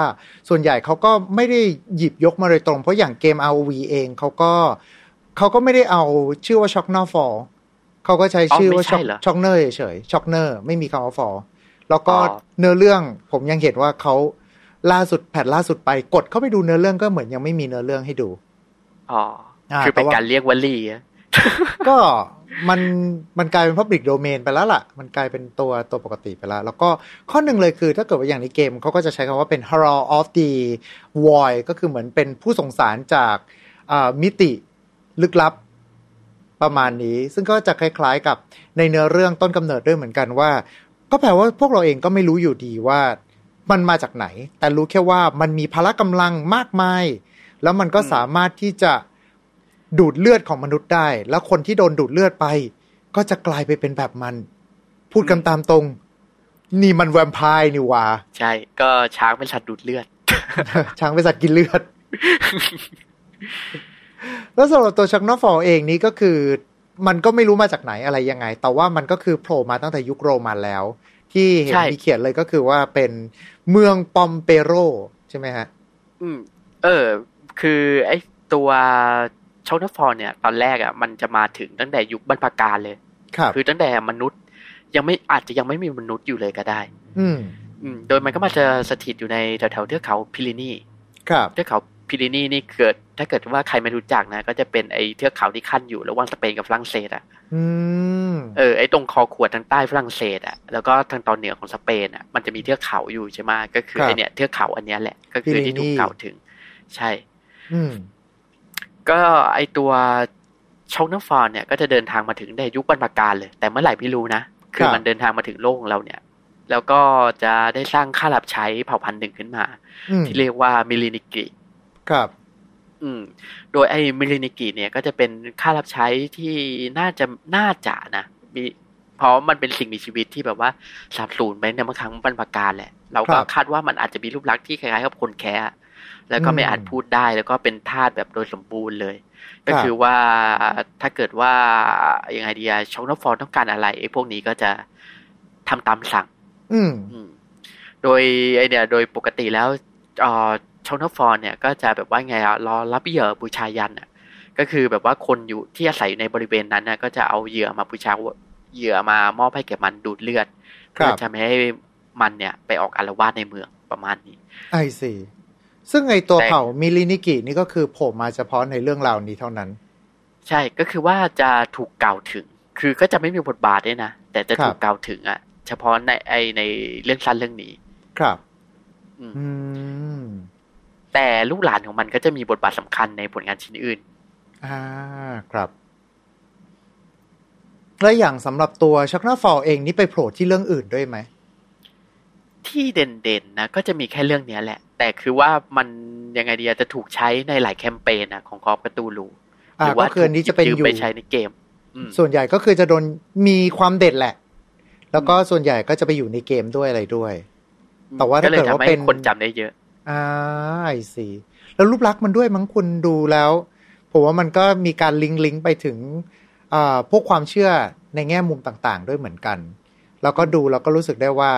ส่วนใหญ่เขาก็ไม่ได้หยิบยกมาโดยตรง เพราะอย่างเกม ROV เองเขาก็เขาก็ไม่ได้เอาชื่อว่า Shock n o r Fall เขาก็ใช้ชื่อว่าอ๋อไม่ใช่ Chaugnar เหรอ Chaugnar เฉยๆ Chaugnar ไม่มีคำว่า Faugn แล้วก็อ๋อเนื้อเรื่องผมยังเห็นว่าเขาล่าสุดแพทล่าสุดไปกดเข้าไปดูเนื้อเรื่องก็เหมือนยังไม่มีเนื้อเรื่องให้ดู อ๋ออ่าคือเป็นแต่ว่าการเรียกวลีอะก็ มันมันกลายเป็น Public Domain ไปแล้วล่ะ มันกลายเป็นตัวตัวปกติไปแล้ว แล้วก็ข้อหนึ่งเลยคือ ถ้าเกิดว่าอย่างในเกมเขาก็จะใช้คำว่าเป็น Horror of the Void ก็คือเหมือนเป็นผู้ส่งสารจากอ่ามิติลึกลับประมาณนี้ ซึ่งก็จะคล้ายๆกับในเนื้อเรื่องต้นกำเนิดด้วยเหมือนกันว่า ก็แปลว่าพวกเราเองก็ไม่รู้อยู่ดีว่ามันมาจากไหน แต่รู้แค่ว่ามันมีพละกำลังมากมาย แล้วมันก็สามารถที่จะ ดูดเลือดของมนุษย์ได้ แล้วคนที่โดนดูดเลือดไป ก็จะกลายไปเป็นแบบมัน พูดกันตามตรง นี่มันแวมไพร์นี่หว่า ใช่ ก็ช้างเป็นสัตว์ดูดเลือด ช้างเป็นสัตว์กินเลือด แล้วสำหรับตัวชักนอฟอลเองนี้ก็คือ มันก็ไม่รู้มาจากไหนอะไรยังไง แต่ว่ามันก็คือโผล่มาตั้งแต่ยุคโรมันแล้ว ที่เห็นใช่มีเขียนเลยก็คือว่าเป็นเมืองปอมเปโรใช่ไหมฮะ อืม เออ คือไอ้ตัว ชอนฟอร์เนี่ยตอนแรกอะมันจะมาถึงตั้งแต่ยุคบรรพกาลเลยครับคือตั้งแต่มนุษย์ ยังไม่อาจจะยังไม่มีมนุษย์อยู่เลยก็ได้ อืมอืมโดยมันก็มาจะสถิตอยู่ในแถวๆเทือกเขาพิลินีครับเทือกเขาพิลินีนี่เกิด ถ้าเกิดว่าใครไม่รู้จักนะ ก็จะเป็นไอ้เทือกเขาที่ขั้นอยู่ระหว่างสเปนกับฝรั่งเศสอะอืมเออไอ้ตรงคอขวดทางใต้ฝรั่งเศสอะแล้วก็ทางตอนเหนือของสเปนอะมันจะมีเทือกเขาอยู่ใช่ไหมก็คือครับไอ้เนี่ยเทือกเขาอันเนี้ยแหละ ก็คือที่ถูกกล่าวถึง ใช่ อืม ก็ไอตัวชองน้ำฟอนเนี่ยก็จะเดินทางมาถึงในยุคบรรพกาลเลย แต่เมื่อไหร่ไม่รู้นะ คือครับมันเดินทางมาถึงโลกของเราเนี่ย แล้วก็จะได้สร้างข้ารับใช้เผ่าพันธุ์หนึ่งขึ้นมาอืมที่เรียกว่า Miri Nigri ครับ อืม โดยไอ้ Miri Nigri เนี่ยก็จะเป็นข้ารับใช้ที่น่าจะน่าจะนะมีเพราะมันเป็นสิ่งมีชีวิตที่แบบว่าสาบสูญไปในบางครั้งบรรพกาลแหละ เราก็ครับคาดว่ามันอาจจะมีรูปลักษณ์ที่คล้ายๆกับคนแคระ แล้วก็ไม่อืมอาจพูดได้แล้วก็เป็นทาสแบบโดยสมบูรณ์เลย ก็ครับคือว่าถ้าเกิดว่ายังไงดีอะ Chaugnar Faugn ต้องการอะไรไอ้พวกนี้ก็จะทำตามสั่งอืมอืมโดยไอเนี่ยโดยปกติแล้วเอ่อ Chaugnar Faugn เนี่ย ก็จะแบบว่าไงอะรอรับเหยื่อบูชายันอะก็คือแบบว่าคนอยู่ที่อาศัยอยู่ในบริเวณนั้นนะก็จะเอาเหยื่อมาบูชาเหยื่อมามอบให้แก่มันดูดเลือดครับเพื่อบจะไม่ให้มันเนี่ย ไปออกอาละวาดในเมืองประมาณนี้ I see ซึ่งไอตัวแต่เผ่า Miri Nigri เนี่ย่ก็คือโผล่มาเฉพาะในเรื่องราวนี้เท่านั้น ใช่ก็คือว่าจะถูกกล่าวถึง คือก็จะไม่มีบทบาทด้วยนะ แต่จะครับถูกกล่าวถึงอะเฉพาะในไอในเรื่องสั้นเรื่องนี้ ครับ อืมอืมแต่ลูกหลานของมันก็จะมีบทบาทสำคัญในผลงานชิ้นอื่น อ่า ครับ แล้วอย่างสำหรับตัวชักนาฟอลเองนี่ไปโผล่ที่เรื่องอื่นด้วยไหม ที่เด่นๆนะก็จะมีแค่เรื่องเนี้ยแหละ แต่คือว่ามันยังไงดีอะจะถูกใช้ในหลายแคมเปญนะของคอฟกระตูลูหอ่ารือว่าก็คืออันนี้จะเป็นถูกหอยู่ไปใช้ในเกมอืมส่วนใหญ่ก็คือจะโดนมีความเด็ดแหละ แล้วก็ส่วนใหญ่ก็จะไปอยู่ในเกมด้วยอะไรด้วย แต่ว่าถ้าเกิดว่าเป็นคนจำได้เยอะอ่าไอซีแล้วรูปลักษณ์มันด้วยมั้งคุณดูแล้ว ผมว่ามันก็มีการลิงก์ลิงก์ไปถึงอ่าพวกความเชื่อในแง่มุมต่าง ๆ ด้วยเหมือนกัน แล้วก็ดูแล้วก็รู้สึกได้ว่า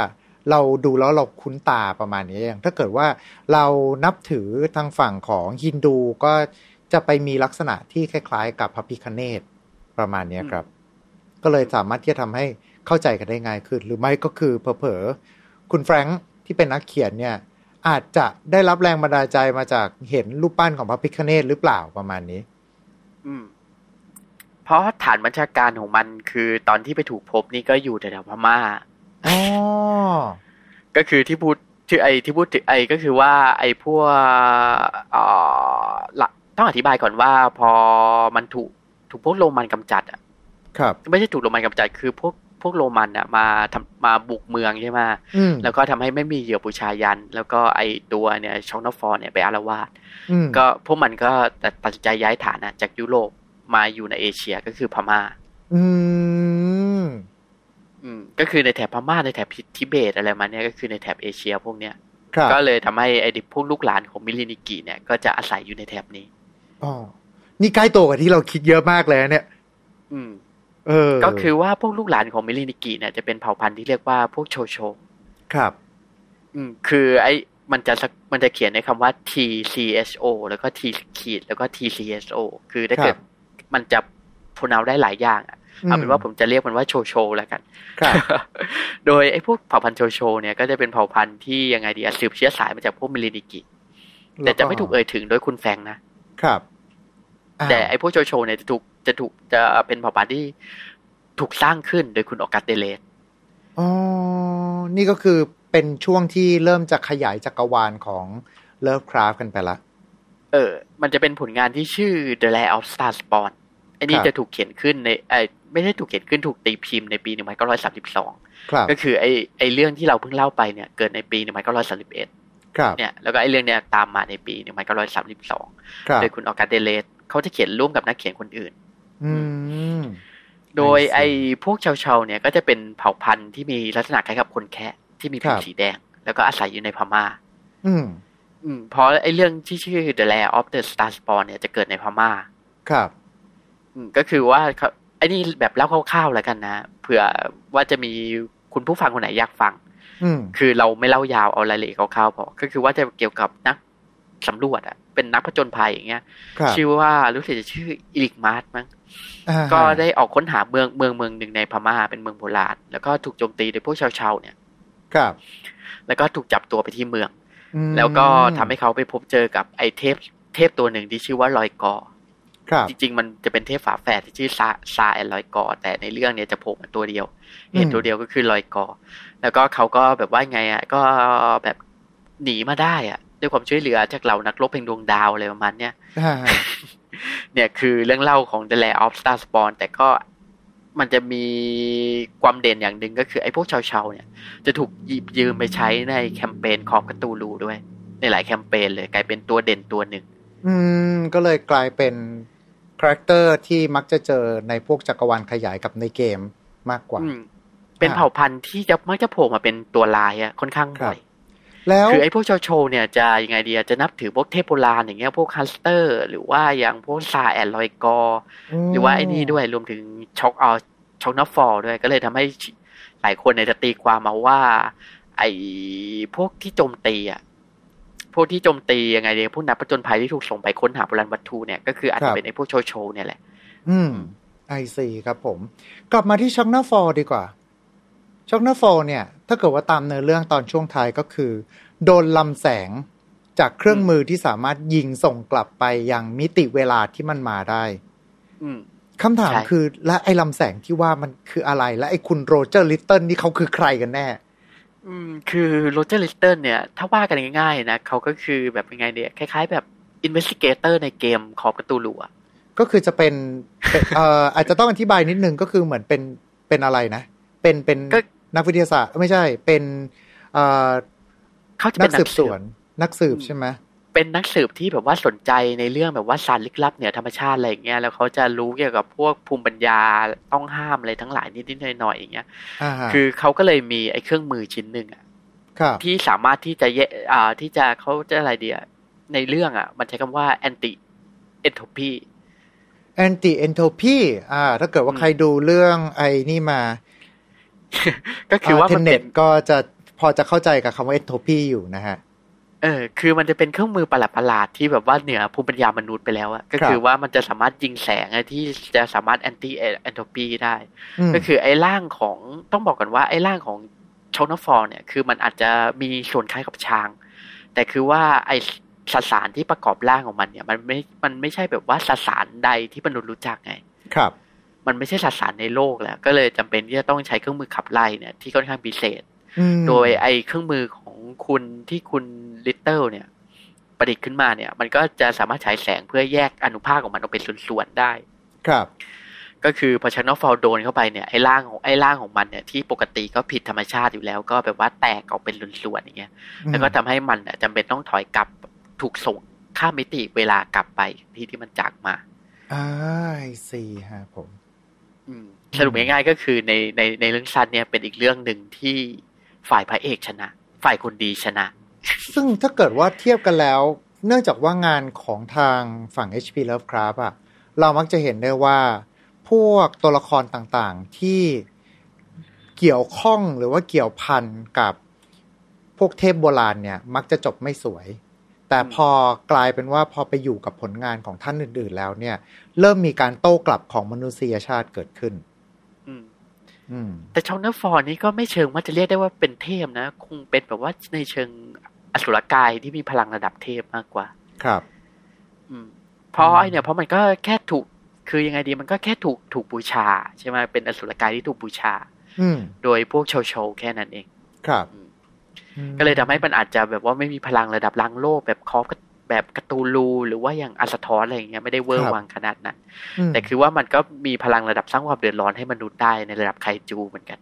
เราดูแล้วเราคุ้นตาประมาณนี้อย่างถ้าเกิดว่าเรานับถือทางฝั่งของฮินดูก็จะไปมีลักษณะที่คล้าย ๆ กับพระพิคเนตประมาณนี้ครับ ก็เลยสามารถที่จะทำให้เข้าใจกันได้ง่ายขึ้น หรือไม่ก็คือเผลอๆคุณแฟรงค์ที่เป็นนักเขียนเนี่ย อาจจะได้รับแรงบันดาลใจมาจากเห็นรูปปั้นของพระพิคเนตหรือเปล่าประมาณนี้ อืมเพราะฐานบัญชาการของมันคือตอนที่ไปถูกพบนี่ก็อยู่แถวๆพม่า ก็คือที่พูดที่ไอที่พูดถึงไอก็คือว่า ไอพวกเอ่อละต้องอธิบายก่อนว่าพอมันถูกถูกพวกโรมันกำจัดอะครับไม่ใช่ถูกโรมันกำจัดคือพวกพวกโรมันอะมาทำมาบุกเมืองใช่ไหมอืมแล้วก็ทำให้ไม่มีเหยื่อบูชายัน แล้วก็ไอตัวเนี่ยชองนอฟอร์เนี่ยไปอารวาสอืมก็พวกมันก็ตัดสินใจย้ายฐานนะจากยุโรปมาอยู่ในเอเชียก็คือพม่า อืม อืมก็คือในแถบพม่าในแถบทิเบตอะไรมาเนี่ยก็คือในแถบเอเชียพวกเนี้ยครับก็เลยทำให้ไอ้เด็กพวกลูกหลานของมิลลินิกิเนี่ยก็จะอาศัยอยู่ในแถบนี้อ๋อนี่ใกล้ตัวกับที่เราคิดเยอะมากเลยนะเนี่ย อืม เออ ก็คือว่าพวกลูกหลานของมิลลินิกิเนี่ยจะเป็นเผ่าพันธุ์ที่เรียกว่าพวกโชโช ครับ อืม คือไอ้มันจะสักมันจะเขียนในคำว่า T C H O แล้วก็ T ขีดแล้วก็ T C H O คือถ้าเกิดครับมันจะพนาวได้หลายอย่างอะ เอาเป็นว่าผมจะเรียกมันว่าโชโชแล้วกันครับโดยไอ้พวกเผ่าพันธุ์โชโชเนี่ยก็จะเป็นเผ่าพันธุ์ที่ยังไงดีอะสืบเชื้อสายมาจากพวกมิลลินิกิ แต่จะไม่ถูกเอ่ยถึงโดยคุณแฟงนะ ครับอ่าแต่ไอ้พวกโชโชเนี่ยจะถูกจะถูกจะเป็นเผ่าพันธุ์ที่ถูกสร้างขึ้นโดยคุณออกัสเดเลสอ๋อ นี่ก็คือเป็นช่วงที่เริ่มจะขยายจักรวาลของเลิฟคราฟกันไปละ เออ มันจะเป็นผลงานที่ชื่อ The Lair of Star Spawn อันนี้ครับจะถูกเขียนขึ้นในไอไม่ใช่ถูกเขียนขึ้นถูกตีพิมพ์ในปี1932ครับก็คือไอไอเรื่องที่เราเพิ่งเล่าไปเนี่ยเกิดในปี1931ครับเนี่ยแล้วก็ไอเรื่องเนี้ยตามมาในปี1932ครับโดยคุณออกัสเดเลสเขาจะเขียนร่วมกับนักเขียนคนอื่นอืมโดย I see ไอ้พวกชาวชาวๆเนี่ยก็จะเป็นเผ่าพันธุ์ที่มีลักษณะคล้ายกับคนแคะที่มีผิควรับสีแดง แล้วก็อาศัยอยู่ในพม่า อืม อืมเพราะไอ้เรื่องที่ชื่อ The Lair of the Star Spawn เนี่ยจะเกิดในพม่า ครับอืม ก็คือว่าเขาไอ้นี่แบบเล่าคร่าวๆแล้วกันนะเผื่อว่าจะมีคุณผู้ฟังคนไหนอยากฟังอืมคือเราไม่เล่ายาวเอารายละเอียดคร่าวๆพอก็คือว่าจะเกี่ยวกับนักสำรวจอะเป็นนักผจญภัยอย่างเงี้ยครับชื่อว่ารู้สึกจะชื่อ Eric Marsh มั้งอ่าก็ได้ออกค้นหาเมืองเมืองเมืองหนึ่งในพม่าเป็นเมืองโบราณแล้วก็ถูกโจมตีโดยพวกชาวชาวๆเนี่ย ครับ แล้วก็ถูกจับตัวไปที่เมืองอืมแล้วก็ทำให้เขาไปพบเจอกับไอเทพเทพตัวหนึ่งที่ชื่อว่า Lloigor ครับ จริง ๆ มันจะเป็นเทพฝาแฝดที่ชื่อซา Zhar and Lloigor แต่ในเรื่องเนี้ยจะโผล่มาตัวเดียว เห็นอืมตัวเดียวก็คือ Lloigor แล้วก็เขาก็แบบว่าไงอะก็แบบหนีมาได้อะ ด้วยความช่วยเหลือจากเหล่านักรบแห่งดวงดาวอะไรประมาณเนี้ยอ่าเนี่ยคือเรื่องเล่าของ The Lair of Star Spawn แต่ก็มันจะมีความเด่นอย่างหนึ่งก็คือไอ้พวกชาวชาวๆเนี่ย จะถูกหยิบยืมไปใช้ในแคมเปญ Call of Cthulhu ด้วย ในหลายแคมเปญเลย กลายเป็นตัวเด่นตัวหนึ่ง อืม ก็เลยกลายเป็น character ที่มักจะเจอในพวกจักรวาลขยายกับในเกมมากกว่าอืมเป็นเผ่าพันธุ์ที่จะมักจะโผล่มาเป็นตัวร้ายอะค่อนข้างบ่อยแล้วคือไอ้พวกโชโชเนี่ยจะยังไงดีอะจะนับถือพวกเทพโบราณอย่างเงี้ยพวก Hastur หรือว่าอย่างพวก Zhar and Lloigor หรือว่าไอ้นี่ด้วยรวมถึง Chaug เอา Chaugnar Faugn ด้วยก็เลยทำให้หลายคนเนี่ยจะตีความมาว่า ไอ้พวกที่โจมตีอะ พวกที่โจมตียังไงดีพวกนักประจนภัยที่ถูกส่งไปค้นหาโบราณวัตถุเนี่ยก็คืออาจจะครับเป็นไอ้พวก Tcho-Tcho เนี่ยแหละ อืม I see ครับผม กลับมาที่ Chaugnar Faugn ดีกว่า Chaugnar Faugn เนี่ย ถ้าเกิดว่าตามเนื้อเรื่องตอนช่วงท้ายก็คือ โดนลำแสงจากเครื่องมือที่สามารถยิงส่งกลับไปยังมิติเวลาที่มันมาได้อืมคำถามใช่คือ และไอ้ลำแสงที่ว่ามันคืออะไร และไอ้คุณ Roger Little นี่เขาคือใครกันแน่ อืมคือ Roger Little เนี่ย ถ้าว่ากันง่ายๆนะเขาก็คือแบบยังไงเนี่ยคล้าย ๆ แบบinvestigator ในเกม Call of Cthulhu อะก็คือจะเป็นเป็นเอ่ออาจจะต้องอธิบายนิดนึงก็คือเหมือนเป็นเป็นอะไรนะ เป็นเป็นนักวิทยาศาสตร์ไม่ใช่เป็นเอ่อเขาจะนัเป็กนนัสืกบสสืวบนนักสืบใช่ไหม เป็นนักสืบที่แบบว่าสนใจในเรื่องแบบว่าสารลึกลับเหนือธรรมชาติอะไรอย่างเงี้ยแล้วเขาจะรู้เกี่ยวกับพวกภูมิปัญญาต้องห้ามอะไรทั้งหลายนิดๆหน่อยๆอย่างเงี้ยอ่าฮะคือเขาก็เลยมีไอ้เครื่องมือชิ้นหนึ่งอะครับที่สามารถที่จะแยอ่าที่จะเขาจะอะไรเดียในเรื่องอะ มันใช้คำว่า anti entropy anti entropy อ่า ถ้าเกิดว่าอืมใครดูเรื่องไอ้นี่มา ก็คือว่าเทมันนเน็เป็ตนก็จะพอจะเข้าใจกับคำว่า entropy อยู่นะฮะ เออคือมันจะเป็นเครื่องมือประหลาดประหลาดๆที่แบบว่าเหนือภูมิปัญญามนุษย์ไปแล้วอะก็คือว่ามันจะสามารถยิงแสงอะที่จะสามารถ anti entropy ได้อืมก็คือไอ้ร่างของต้องบอกกันว่าไอ้ร่างของชอนฟอร์เนี่ยคือมันอาจจะมีส่วนคล้ายกับช้าง แต่คือว่าไอ้สสารที่ประกอบร่างของมันเนี่ย มันไม่ มันไม่ใช่แบบว่าสสารใดที่มนุษย์รู้จักไง ครับ มันไม่ใช่สสารในโลกแล้ว ก็เลยจำเป็นที่จะต้องใช้เครื่องมือขับไล่เนี่ยที่ค่อนข้างพิเศษอืม โดยไอ้เครื่องมือของคุณที่คุณลิตเติลเนี่ย ประดิษฐ์ขึ้นมาเนี่ย มันก็จะสามารถฉายแสงเพื่อแยกอนุภาคของมันออกเป็นส่วนๆได้ ครับ ก็คือพอชานอลฟอลโดนเข้าไปเนี่ยไอ้ร่างของไอ้ร่างของมันเนี่ยที่ปกติก็ผิดธรรมชาติอยู่แล้ว ก็แบบว่าแตกออกเป็นส่วนๆอย่างเงี้ยแล้วก็ทำให้มันเนี่ยจำเป็นต้องถอยกลับถูกส่งข้ามมิติเวลากลับไปที่ที่มันจากมาอ่าสี่ฮะผมอืมสรุปง่ายๆก็คือในในในเรื่องสั้นเนี่ยเป็นอีกเรื่องหนึ่งที่ ฝ่ายพระเอกชนะ ฝ่ายคนดีชนะ ซึ่งถ้าเกิดว่าเทียบกันแล้ว เนื่องจากว่างานของทางฝั่ง HP Lovecraft อะเรามักจะเห็นได้ว่า พวกตัวละครต่างๆที่เกี่ยวข้องหรือว่าเกี่ยวพันกับพวกเทพโบราณเนี่ย มักจะจบไม่สวย แต่พอกลายเป็นว่าพอไปอยู่กับผลงานของท่านอื่น ๆ แล้วเนี่ย เริ่มมีการโต้กลับของมนุษยชาติเกิดขึ้น แต่ Chaugnar Faugn นี่ก็ไม่เชิงว่าจะเรียกได้ว่าเป็นเทพนะ คงเป็นแบบว่าในเชิงอสุรกายที่มีพลังระดับเทพมากกว่า ครับ อืมเพราะไอเนี่ยเพราะมันก็แค่ถูกคือยังไงดีมันก็แค่ถูกถูกบูชา ใช่ไหมเป็นอสุรกายที่ถูกบูชา อืมโดยพวกโชว์โชว์แค่นั้นเอง ครับอืมอืมก็เลยทำให้มันอาจจะแบบว่าไม่มีพลังระดับลังโลกแบบคอฟ แบบการ์ตูลูหรือว่าอย่างอาสทอนอะไรอย่างเงี้ยไม่ได้เวอร์วังขนาดนั้นอืมแต่คือว่ามันก็มีพลังระดับสร้างความเดือดร้อนให้มนุษย์ได้ในระดับไคจูเหมือนกัน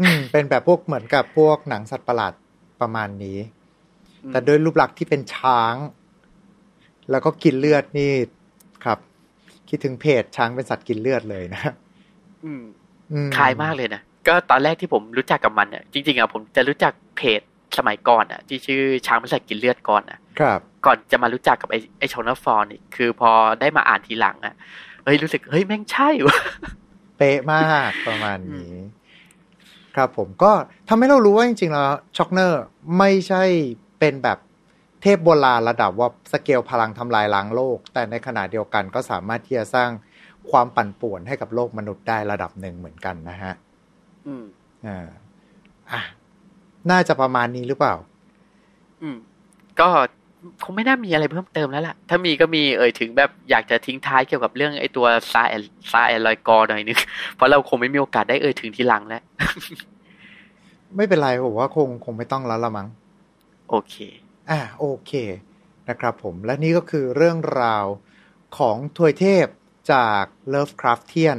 อืมเป็นแบบพวกเหมือนกับพวกหนังสัตว์ประหลาดประมาณนี้อืมแต่ด้วยรูปลักษณ์ที่เป็นช้าง แล้วก็กินเลือดนี่ครับ คิดถึงเพจช้างเป็นสัตว์กินเลือดเลยนะอืมอืมคล้ายมากเลยนะก็ตอนแรกที่ผมรู้จักกับมันเนี่ยจริงๆอะผมจะรู้จักเพจสมัยก่อนอะ ที่ชื่อช้างมันสัตว์กินเลือดก่อนอะ ครับ ก่อนจะมารู้จักกับไอ้ไอ้ชอนฟอร์นี่คือพอได้มาอ่านทีหลังอะเฮ้ยรู้สึกเฮ้ยแม่งใช่วะเป๊ะมากประมาณนี้ ครับผมก็ทำให้เรารู้ว่าจริงๆแล้วช็อกเนอร์ไม่ใช่เป็นแบบเทพโบราณระดับว่าสเกลพลังทำลายล้างโลก แต่ในขณะเดียวกันก็สามารถที่จะสร้างความปั่นป่วนให้กับโลกมนุษย์ได้ระดับหนึ่งเหมือนกันนะฮะ อืมอ่าอะน่าจะประมาณนี้หรือเปล่า อืม ก็ คงไม่น่ามีอะไรเพิ่มเติมแล้วล่ะ ถ้ามีก็มีเอ่ยถึงแบบอยากจะทิ้งท้ายเกี่ยวกับเรื่องไอ้ตัวซาแอนซาแอนลอยกอร์หน่อยนึง เพราะเราคงไม่มีโอกาสได้เอ่ยถึงทีหลังแล้ว ไม่เป็นไรผมว่าคงคงไม่ต้องแล้วละมั้ง โอเค อ่าโอเคนะครับผม และนี่ก็คือเรื่องราวของทวยเทพจาก Lovecraftian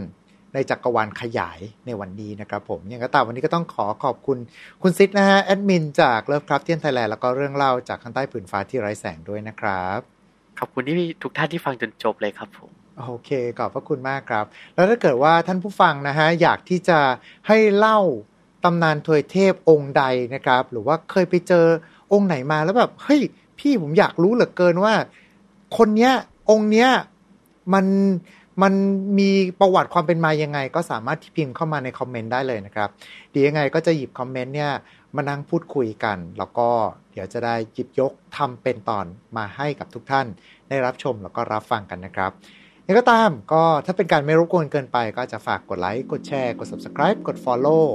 ในจักรวาลขยายในวันนี้นะครับผมอย่างก็ตามวันนี้ก็ต้องขอขอบคุณคุณซิดนะฮะแอดมินจาก Lovecraftian Thailand แล้วก็เรื่องเล่าจากข้างใต้ผืนฟ้าที่ไร้แสงด้วยนะครับ ขอบคุณที่ทุกท่านที่ฟังจนจบเลยครับผมโอเคขอบพระคุณมากครับ แล้วถ้าเกิดว่าท่านผู้ฟังนะฮะอยากที่จะให้เล่าตำนานทวยเทพองค์ใดนะครับ หรือว่าเคยไปเจอองค์ไหนมาแล้วแบบเฮ้ยพี่ผมอยากรู้เหลือเกินว่า คนเนี้ยองค์เนี้ยมัน มันมีประวัติความเป็นมายังไง ก็สามารถที่พิมพ์เข้ามาในคอมเมนต์ได้เลยนะครับเดียวยังไงก็จะหยิบคอมเมนต์เนี่ยมานั่งพูดคุยกัน แล้วก็เดี๋ยวจะได้หยิบยกทำเป็นตอนมาให้กับทุกท่าน ได้รับชมแล้วก็รับฟังกันนะครับยังไงก็ตามก็ถ้าเป็นการไม่รบกวนเกินไป ก็จะฝากกดไลค์กดแชร์กด subscribe กด follow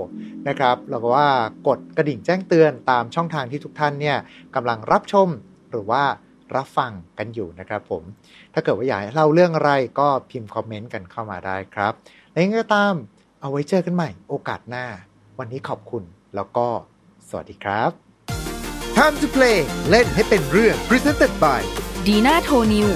นะครับแล้วก็ว่ากดกระดิ่งแจ้งเตือนตามช่องทางที่ทุกท่านเนี่ยกำลังรับชมหรือว่า รับฟังกันอยู่นะครับผม ถ้าเกิดว่าอยากให้เล่าเรื่องอะไรก็พิมพ์คอมเมนต์กันเข้ามาได้ครับและยังไงก็ตามเอาไว้เจอกันใหม่โอกาสหน้า วันนี้ขอบคุณแล้วก็สวัสดีครับ Time to play เล่นให้เป็นเรื่อง Presented by ดีน่าโทนิว